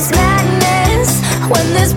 There's madness, when there's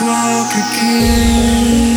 walk again.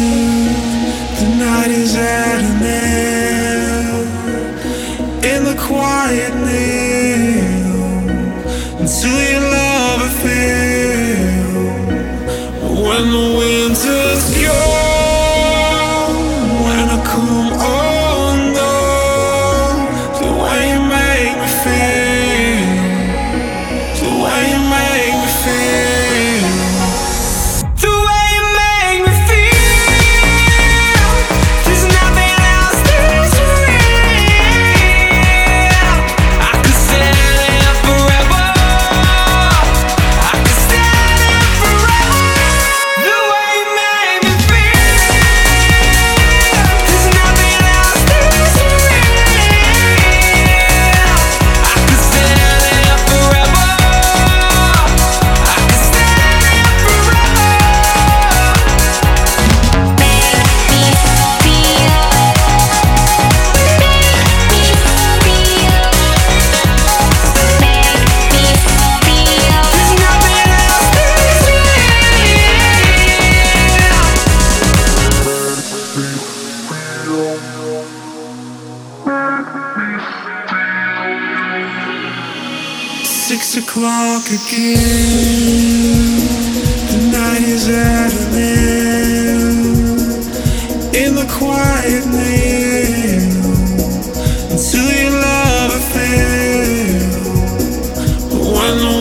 en un